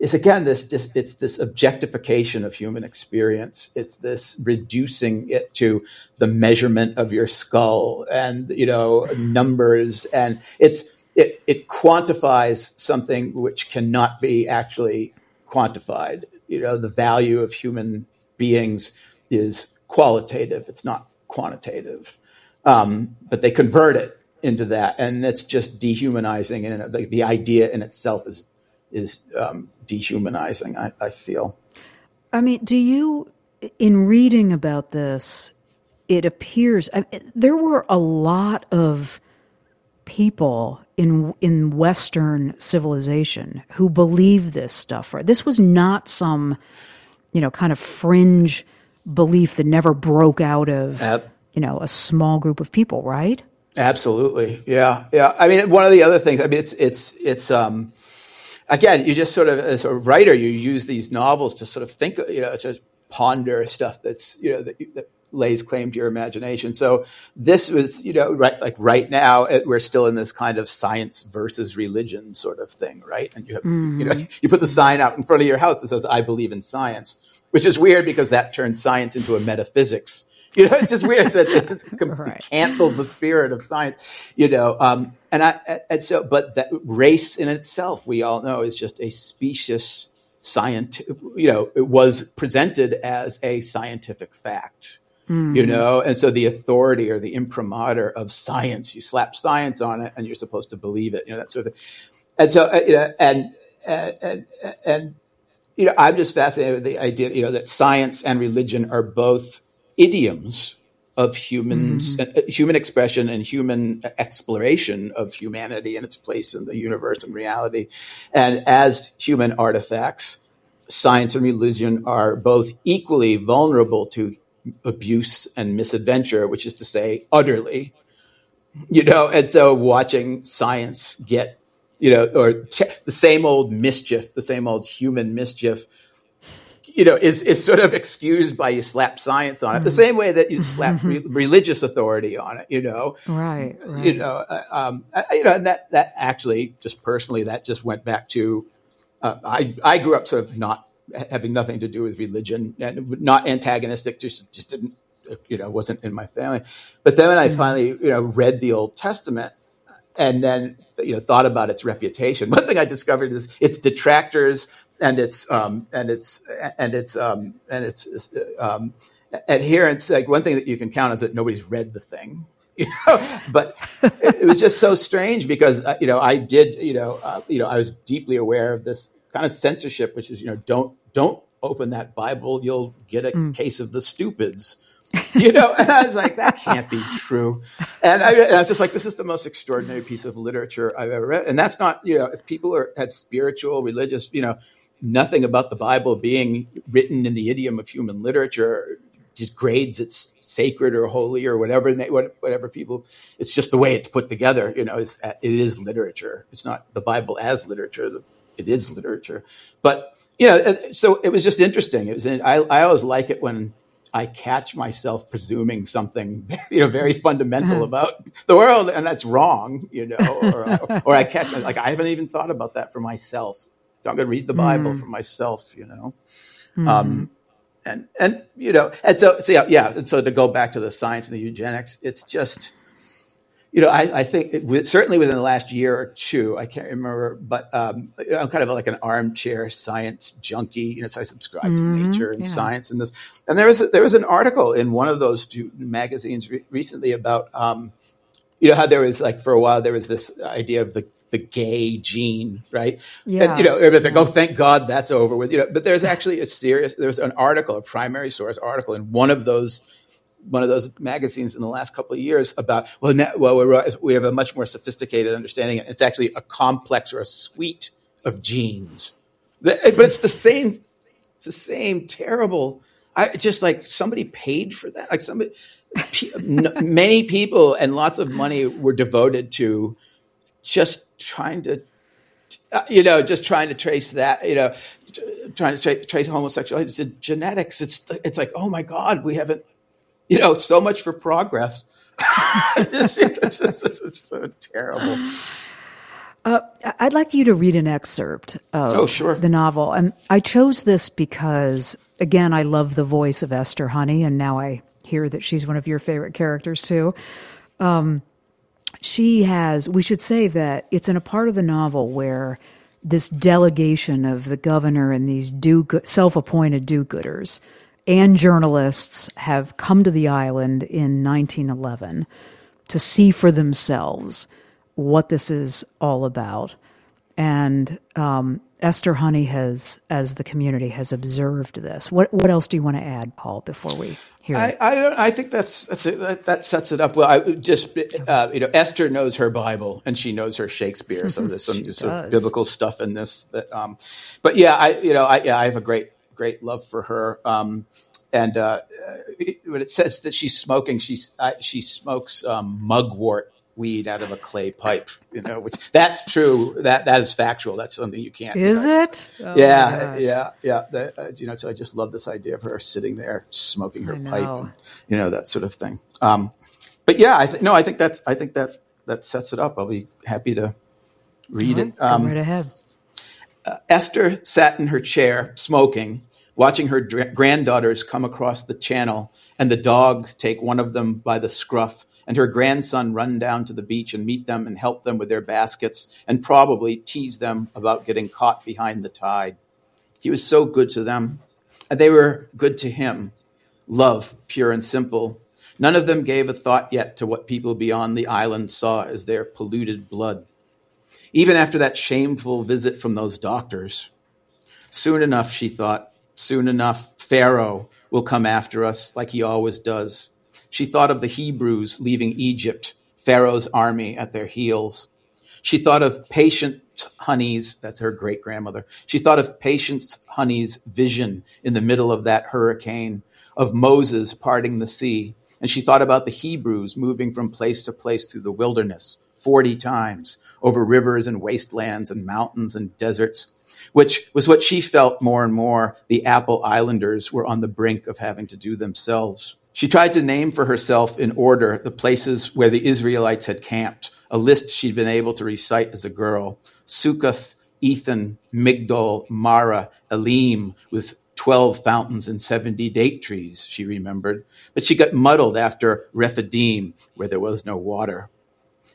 is again this, this it's this objectification of human experience. It's this reducing it to the measurement of your skull and you know numbers. And it's it it quantifies something which cannot be actually quantified. You know the value of human beings is qualitative. It's not quantitative. Um, but they convert it into that. And it's just dehumanizing and the, the idea in itself is is um, dehumanizing. I, I feel. I mean, do you, in reading about this, it appears I, there were a lot of people in in Western civilization who believed this stuff. Right, this was not some, you know, kind of fringe belief that never broke out of Ab- you know a small group of people. Right. Absolutely. Yeah. Yeah. I mean, one of the other things. I mean, it's it's it's um again, you just sort of, as a writer, you use these novels to sort of think, you know, to ponder stuff that's, you know, that, that lays claim to your imagination. So this was, you know, right, like right now, it, we're still in this kind of science versus religion sort of thing, right? And you have, mm-hmm. you know, mm-hmm. you put the sign out in front of your house that says, I believe in science, which is weird because that turns science into a metaphysics. You know, it's just weird. It's, it's, it right. cancels the spirit of science, you know. Um, and I, and so, but that race in itself, we all know, is just a specious science. You know, it was presented as a scientific fact. Mm-hmm. You know, and so the authority or the imprimatur of science, you slap science on it, and you're supposed to believe it. You know that sort of. thing. And so, uh, you know, and and and, and you know, I'm just fascinated with the idea, you know, that science and religion are both idioms of humans, mm-hmm. uh, human expression and human exploration of humanity and its place in the universe and reality. And as human artifacts, science and religion are both equally vulnerable to abuse and misadventure, which is to say, utterly. You know, and so watching science get, you know, or t- the same old mischief, the same old human mischief you know, is, is sort of excused by you slap science on it, the mm-hmm. same way that you slap re- religious authority on it, you know. Right. right. You know, uh, um, you know, and that, that actually, just personally, that just went back to, uh, I, I grew up sort of not having nothing to do with religion and not antagonistic, just, just didn't, you know, wasn't in my family. But then when I mm-hmm. finally, you know, read the Old Testament and then, you know, thought about its reputation, one thing I discovered is its detractors and its um, and its and its um, and its um, adherents. Like one thing that you can count is that nobody's read the thing. You know, but it, was just so strange because uh, you know I did you know uh, you know I was deeply aware of this kind of censorship, which is you know don't don't open that Bible, you'll get a mm. case of the stupids. you know, and I was like, that can't be true. And I, and I was just like, this is the most extraordinary piece of literature I've ever read. And that's not, you know, if people are had spiritual, religious, you know, nothing about the Bible being written in the idiom of human literature degrades its sacred or holy or whatever whatever people it's just the way it's put together you know it's, it is literature. It's not the bible as literature it is literature. But you know so it was just interesting. It was i, I always like it when I catch myself presuming something, you know, very fundamental uh-huh. about the world, and that's wrong, you know, or, or I catch like I haven't even thought about that for myself, so I'm going to read the Bible mm. for myself, you know. Mm. Um, and and you know, and so so yeah, yeah, and so to go back to the science and the eugenics, it's just you know, I, I think it, certainly within the last year or two, I can't remember, but um, I'm kind of like an armchair science junkie. You know, so I subscribe mm-hmm, to Nature and yeah. Science and this. And there was a, there was an article in one of those two magazines re- recently about, um, you know, how there was like for a while there was this idea of the the gay gene, right? Yeah. And, you know, everybody's like, oh, thank God that's over with. You know, but there's actually a serious. There's an article, a primary source article, in one of those one of those magazines in the last couple of years about well, now, well, we have a much more sophisticated understanding. It's actually a complex or a suite of genes, but it's the same. It's the same terrible. I just like somebody paid for that. Like somebody, many people and lots of money were devoted to just trying to uh, you know, just trying to trace that, you know, trying to tra- trace homosexuality to genetics. It's it's like, oh my God, we haven't, you know, so much for progress. it's, it's, it's, it's, so terrible. Uh, I'd like you to read an excerpt of oh, sure. the novel, and I chose this because, again, I love the voice of Esther Honey, and now I hear that she's one of your favorite characters too. Um, she has, we should say that it's in a part of the novel where this delegation of the governor and these do self appointed do gooders and journalists have come to the island in 1911 to see for themselves what this is all about. And um, Esther Honey has, as the community, has observed this. What what else do you want to add, Paul, before we hear I? I, I think that's, that's that, that, sets it up well. I just uh, you know Esther knows her Bible and she knows her Shakespeare, so there's some sort of biblical stuff in this. That, um, but yeah, I you know I yeah, I have a great great love for her. Um, and uh, when it says that she's smoking, she's uh, she smokes um, mugwort weed out of a clay pipe, you know, which that's true. That that is factual. That's something you can't. Is you know, it? oh yeah, yeah, yeah. That, uh, you know, so I just love this idea of her sitting there smoking her pipe, and, you know, that sort of thing. Um, but yeah, I th- no, I think that's I think that that sets it up. I'll be happy to read right, it. Um, right ahead. Uh, Esther sat in her chair smoking watching her dr- granddaughters come across the channel and the dog take one of them by the scruff and her grandson run down to the beach and meet them and help them with their baskets and probably tease them about getting caught behind the tide. He was so good to them, and they were good to him. Love, pure and simple. None of them gave a thought yet to what people beyond the island saw as their polluted blood. Even after that shameful visit from those doctors. Soon enough, she thought, soon enough, Pharaoh will come after us like he always does. She thought of the Hebrews leaving Egypt, Pharaoh's army at their heels. She thought of Patience Honey's, that's her great grandmother. She thought of Patience Honey's vision in the middle of that hurricane, of Moses parting the sea. And she thought about the Hebrews moving from place to place through the wilderness 40 times over rivers and wastelands and mountains and deserts, which was what she felt more and more the Apple Islanders were on the brink of having to do themselves. She tried to name for herself in order the places where the Israelites had camped, a list she'd been able to recite as a girl Sukkoth, Etham, Migdol, Marah, Elim, with 12 fountains and 70 date trees, she remembered. But she got muddled after Rephidim, where there was no water.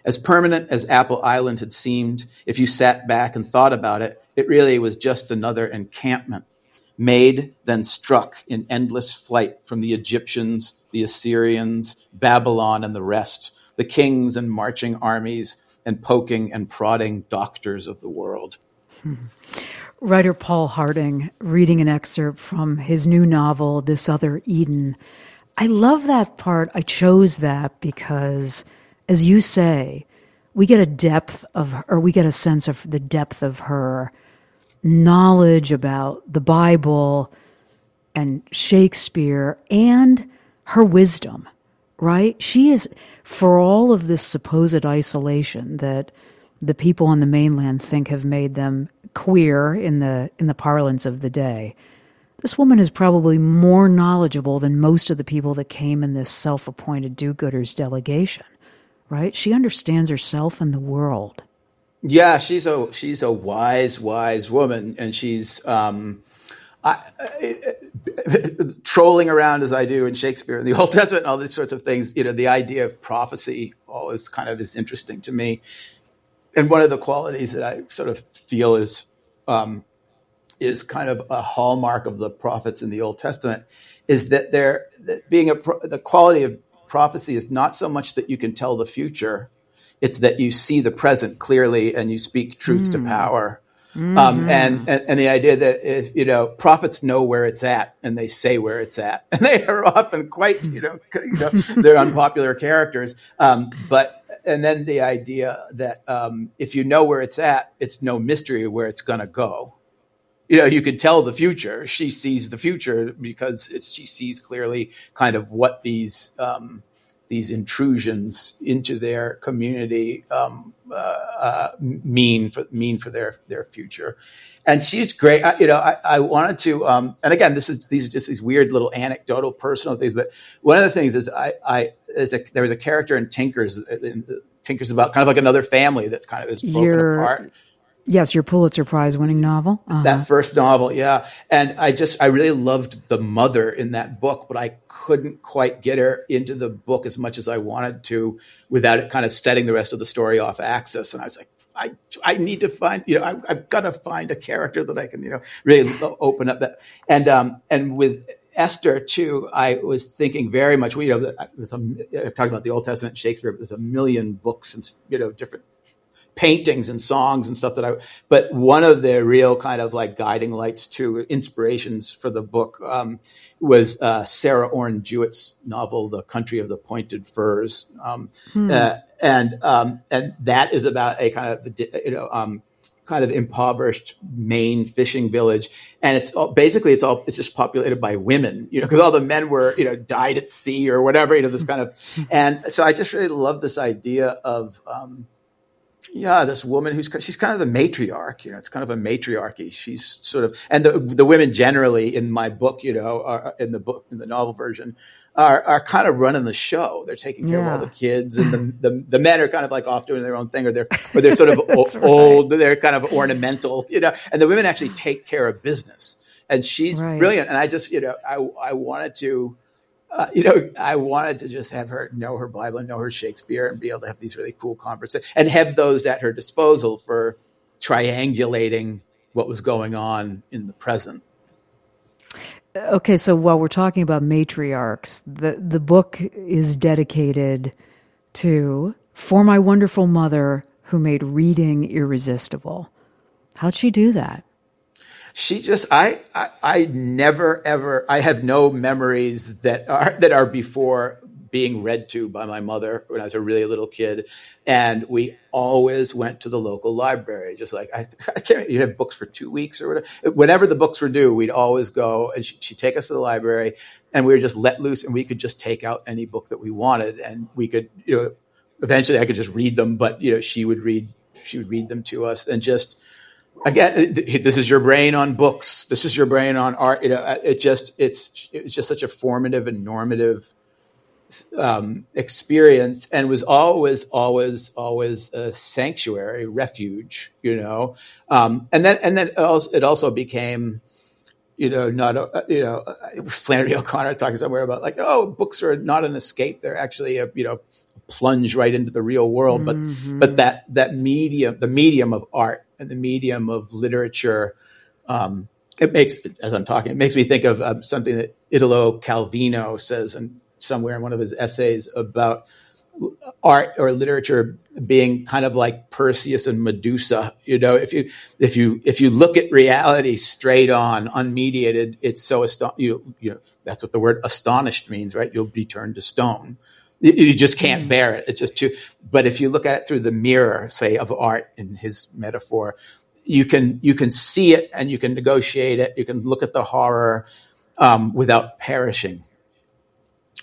As permanent as Apple Island had seemed, if you sat back and thought about it, it really was just another encampment made, then struck in endless flight from the Egyptians, the Assyrians, Babylon, and the rest, the kings and marching armies, and poking and prodding doctors of the world. Hmm. Writer Paul Harding reading an excerpt from his new novel, This Other Eden. I love that part. I chose that because, as you say, we get a depth of, or we get a sense of the depth of her knowledge about the Bible and Shakespeare and her wisdom, right? She is, for all of this supposed isolation that the people on the mainland think have made them queer in the in the parlance of the day. This woman is probably more knowledgeable than most of the people that came in this self-appointed do-gooders delegation, right? She understands herself and the world. Yeah, she's a she's a wise, wise woman, and she's um, I, trolling around as I do in Shakespeare and the Old Testament, and all these sorts of things. You know, the idea of prophecy always kind of is interesting to me and one of the qualities that I sort of feel is um, is kind of a hallmark of the prophets in the Old Testament is that they're that being a the quality of prophecy is not so much that you can tell the future, it's that you see the present clearly and you speak truth mm. to power. Mm-hmm. Um, and, and, and the idea that if you know prophets know where it's at and they say where it's at, and they are often quite you know you know they're unpopular characters. Um, but and then the idea that um, if you know where it's at, it's no mystery where it's going to go. You know, you can tell the future. She sees the future because she sees clearly kind of what these um, these intrusions into their community um, uh, uh, mean for mean for their their future. And she's great. I, you know, I, I wanted to, um, and again, this is these are just these weird little anecdotal, personal things. But one of the things is, I, I a, there was a character in Tinkers. In, Tinkers about kind of like another family that's kind of is broken You're, apart. Yes, your Pulitzer Prize winning novel. Uh-huh. That first novel, yeah. And I just, I really loved the mother in that book, but I couldn't quite get her into the book as much as I wanted to without it kind of setting the rest of the story off axis. And I was like, I, I need to find, you know, I, I've got to find a character that I can, you know, really open up that. And, um, and with Esther too, I was thinking very much, you know, a, talking about the Old Testament Shakespeare, but there's a million books and, you know, different paintings and songs and stuff that I, but one of the real kind of like guiding lights to inspirations for the book um, was uh, Sarah Orne Jewett's novel, The Country of the Pointed Firs. Um, hmm. uh, and, um, and that is about a kind of, you know, um, kind of impoverished Maine fishing village. And it's all, basically, it's all, it's just populated by women, you know, because all the men were, you know, died at sea or whatever, you know, this kind of, and so I just really love this idea of, um, yeah, this woman who's she's kind of the matriarch. You know, it's kind of a matriarchy. She's sort of, and the the women generally in my book, you know, are, in the book in the novel version, are are kind of running the show. They're taking care yeah. of all the kids, and the, the, the men are kind of like off doing their own thing, or they're or they're sort of o- old. They're kind of ornamental, you know. And the women actually take care of business, and she's right. brilliant. And I just, you know, I I wanted to uh, you know, I wanted to just have her know her Bible and know her Shakespeare and be able to have these really cool conversations and have those at her disposal for triangulating what was going on in the present. Okay, so while we're talking about matriarchs, the, the book is dedicated to For My Wonderful Mother Who Made Reading Irresistible. How'd she do that? She just I, I I never ever I have no memories that are that are before being read to by my mother when I was a really little kid, and we always went to the local library. Just like I, I can't, you have books for two weeks or whatever. Whenever the books were due, we'd always go, and she, she'd take us to the library, and we were just let loose, and we could just take out any book that we wanted, and we could, you know, eventually I could just read them, but you know, she would read, she would read them to us, and just again, this is your brain on books. This is your brain on art. You know, it just it's it's just such a formative and normative um, experience, and was always always always a sanctuary, refuge. You know, um, and then and then it also, it also became. You know, not a, you know, Flannery O'Connor talking somewhere about like, oh, books are not an escape; they're actually a you know plunge right into the real world. Mm-hmm. But but that that medium, the medium of art and the medium of literature, um, it makes as I'm talking, it makes me think of uh, something that Italo Calvino says and somewhere in one of his essays about art or literature being kind of like Perseus and Medusa. You know, if you if you if you look at reality straight on, unmediated, it's so aston- you you know that's what the word astonished means, right? You'll be turned to stone. You, you just can't mm. bear it. It's just too. But if you look at it through the mirror, say of art in his metaphor, you can you can see it and you can negotiate it. You can look at the horror um, without perishing.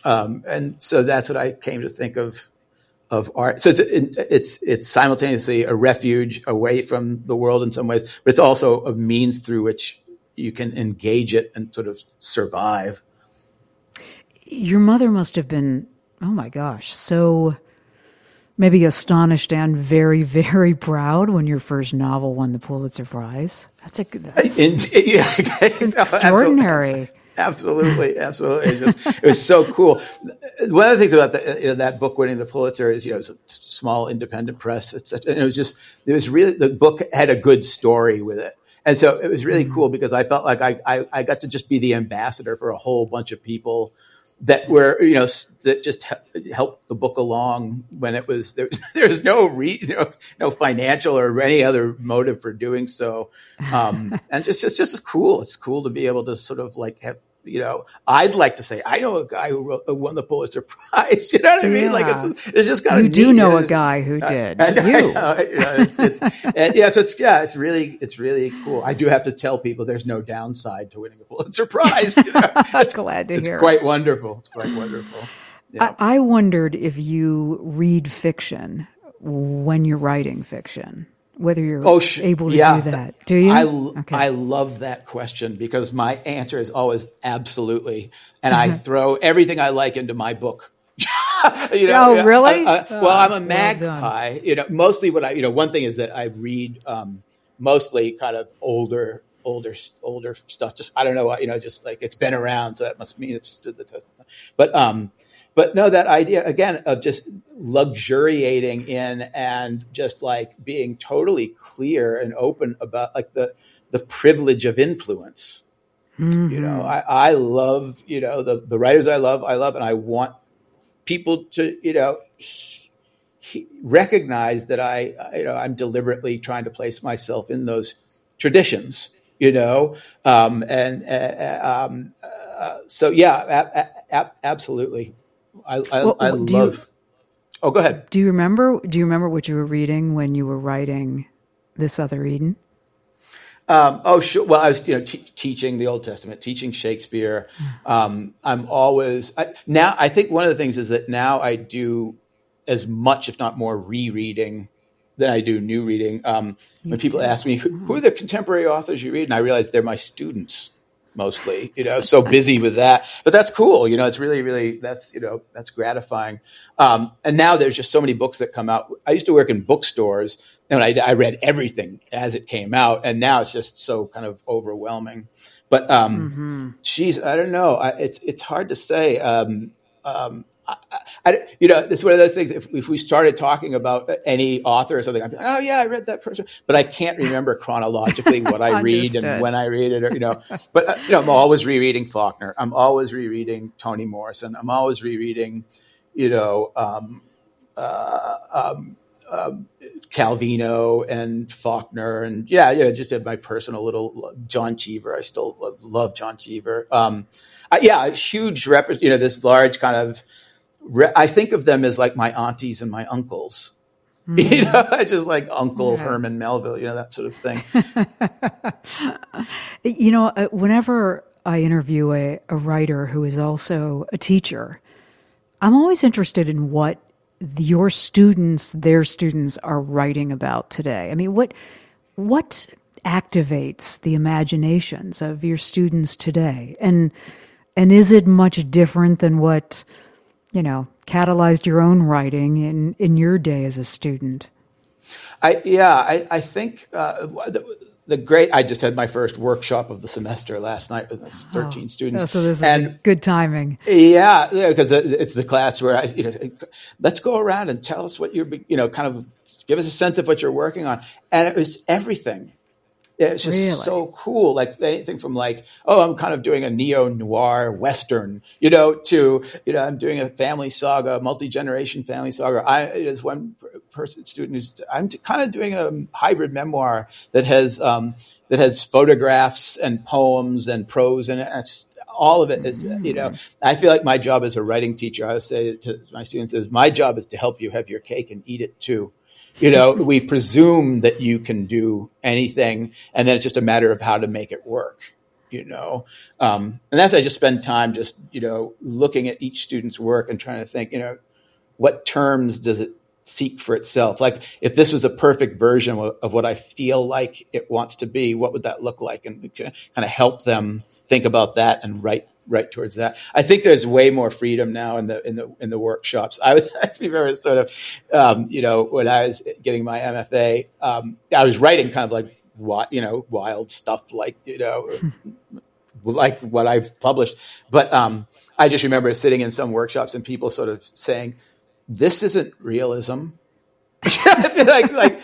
Um, and so that's what I came to think of of art. So it's, it's it's simultaneously a refuge away from the world in some ways, but it's also a means through which you can engage it and sort of survive. Your mother must have been, oh my gosh, so maybe astonished and very, very proud when your first novel won the Pulitzer Prize. That's a that's, in, yeah, that's extraordinary. Absolutely, absolutely. It, just, it, was so cool. One of the things about the, you know, that book winning the Pulitzer is, you know, it's a small independent press. It's and it was just, it was really, the book had a good story with it. And so it was really mm-hmm. cool because I felt like I, I, I got to just be the ambassador for a whole bunch of people that were you know that just helped the book along when it was there was there was no re, you know, no financial or any other motive for doing so. Um, and just it's just cool. It's cool to be able to sort of like have you know, I'd like to say I know a guy who, wrote, who won the Pulitzer Prize. You know what I mean? Yeah. Like it's just, it's just kind you of you do know a guy who did. I, I, you, I know, you know, it's, it's and, yeah, it's, it's, yeah, it's really it's really cool. I do have to tell people there's no downside to winning a Pulitzer Prize. You know? it's, Glad to it's hear. It's quite wonderful. It's quite wonderful. Yeah. I, I wondered if you read fiction when you're writing fiction whether you're oh, sh- able to yeah, do that. Do you? I, okay. I love that question because my answer is always absolutely. And I throw everything I like into my book. you know, oh, really? I, I, well, I'm a magpie. you know, mostly what I, you know, one thing is that I read um, mostly kind of older, older, older stuff. Just, I don't know, why, you know, just like it's been around. So that must mean it's stood the test of time. But, um, but no, that idea again of just luxuriating in and just like being totally clear and open about like the the privilege of influence. Mm-hmm. You know, I, I love, you know, the, the writers I love, I love, and I want people to, you know, he, he recognize that I, you know, I'm deliberately trying to place myself in those traditions, you know, um, and uh, um, uh, so yeah, a- a- absolutely. I, I, well, I love. You, oh, go ahead. Do you remember? Do you remember what you were reading when you were writing this other Eden? Um, oh, sure. Well, I was you know teaching the Old Testament, teaching Shakespeare. Um, I'm always I, now. I think one of the things is that now I do as much, if not more, rereading than I do new reading. Um, when people ask me who, who, are the contemporary authors you read, and I realize they're my students mostly, you know, so busy with that. But that's cool. You know, it's really, really, that's, you know, that's gratifying. Um, and now there's just so many books that come out. I used to work in bookstores and I, I read everything as it came out. And now it's just so kind of overwhelming. But, um, mm-hmm. geez, I don't know. I, it's, it's hard to say. Um, um, I, I, you know, it's one of those things. If, if, we started talking about any author or something, I'd be like, oh yeah, I read that person, but I can't remember chronologically what I read and when I read it, or you know. But uh, you know, I'm always rereading Faulkner. I'm always rereading Toni Morrison. I'm always rereading, you know, um, uh, um, um, Calvino and Faulkner, and yeah, yeah, just had my personal little John Cheever. I still love John Cheever. Um, I, yeah, huge rep. You know, this large kind of I think of them as like my aunties and my uncles. Mm-hmm. You know, I just like Uncle yeah. Herman Melville, you know, that sort of thing. you know, uh, whenever I interview a, a writer who is also a teacher, I'm always interested in what your students, their students, are writing about today. I mean, what what activates the imaginations of your students today, and and is it much different than what you know, catalyzed your own writing in, in your day as a student? I yeah, I, I think uh, the, the, great. I just had my first workshop of the semester last night with thirteen oh, students. So this and, is good timing. Yeah, because yeah, it's the class where I, you know, let's go around and tell us what you're, you know, kind of give us a sense of what you're working on, and it was everything It's just Really? so cool. Like anything from like, oh, I'm kind of doing a neo noir western, you know, to you know, I'm doing a family saga, multi generation family saga. I there's one person student who's I'm kind of doing a hybrid memoir that has um, that has photographs and poems and prose and all of it is you know. I feel like my job as a writing teacher, I would say to my students is my job is to help you have your cake and eat it too you know we presume that you can do anything and then it's just a matter of how to make it work you know? Um, and that's i just spend time just you know looking at each student's work and trying to think you know what terms does it seek for itself? Like if this was a perfect version of, of what i feel like it wants to be what would that look like? And kind of help them think about that and write right towards that. I think there's way more freedom now in the in the in the workshops. I was actually remember sort of, um, you know, when I was getting my MFA, um, I was writing kind of like what you know wild stuff like you know like what I've published, but um, I just remember sitting in some workshops and people sort of saying, "This isn't realism." like, like,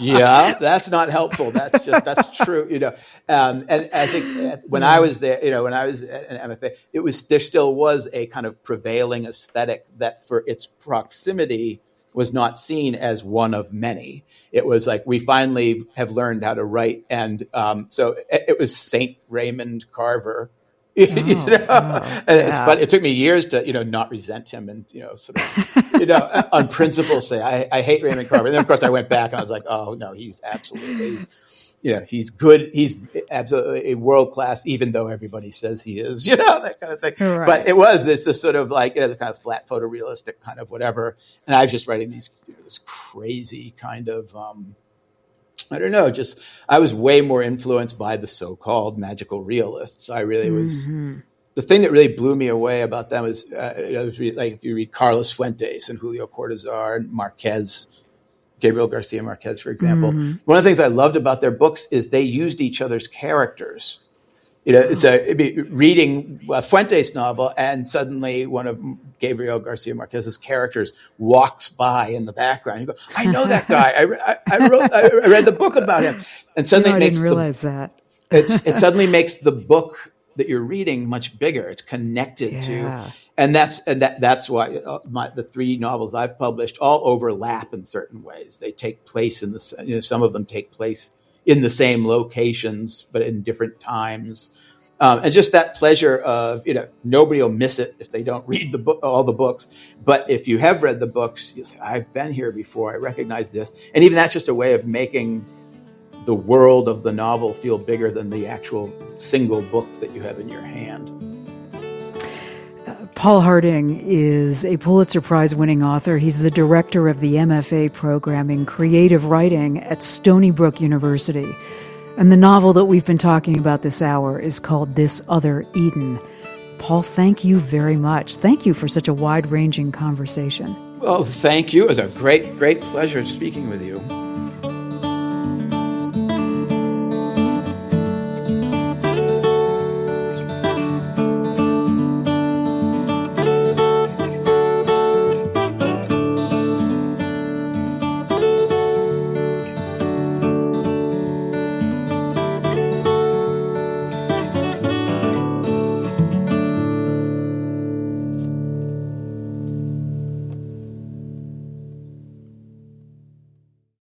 yeah, that's not helpful. That's just, that's true, you know. Um, and I think when I was there, you know, when I was at an MFA, it was, there still was a kind of prevailing aesthetic that for its proximity was not seen as one of many. It was like, we finally have learned how to write. And, um, so it, it was Saint Raymond Carver, you know, oh, and it's yeah. funny. It took me years to, you know, not resent him and, you know, sort of, you know, on principle say, I, I hate Raymond Carver. And then of course I went back and I was like, oh no, he's absolutely, you know, he's good. He's absolutely a world class, even though everybody says he is, you know, that kind of thing. Right. But it was this, this sort of like, you know, the kind of flat photorealistic kind of whatever. And I was just writing these, you know, this crazy kind of, um, I don't know. Just I was way more influenced by the so-called magical realists. I really was. The thing that really blew me away about them is, uh, you know, was read, like if you read Carlos Fuentes and Julio Cortázar and Marquez, Gabriel Garcia Marquez, for example. One of the things I loved about their books is they used each other's characters. You know, it's a reading a Fuentes novel, and suddenly one of Gabriel Garcia Marquez's characters walks by in the background. You go, I know that guy. I, I, I wrote, I read the book about him, and suddenly No, it makes didn't the realize that. it's it suddenly makes the book that you're reading much bigger. It's connected Yeah. to, and that's and that that's why uh, my, the three novels I've published all overlap in certain ways. They take place in the you know some of them take place in the same locations but in different times. Um, and just that pleasure of you know nobody will miss it if they don't read the book all the books but if you have read the books you say i've been here before i recognize this and even that's just a way of making the world of the novel feel bigger than the actual single book that you have in your hand. Paul Harding is a Pulitzer Prize winning author. He's the director of the MFA program in creative writing at Stony Brook University. And the novel that we've been talking about this hour is called This Other Eden. Paul, thank you very much. Thank you for such a wide ranging conversation. Well, thank you. It was a great, great pleasure speaking with you.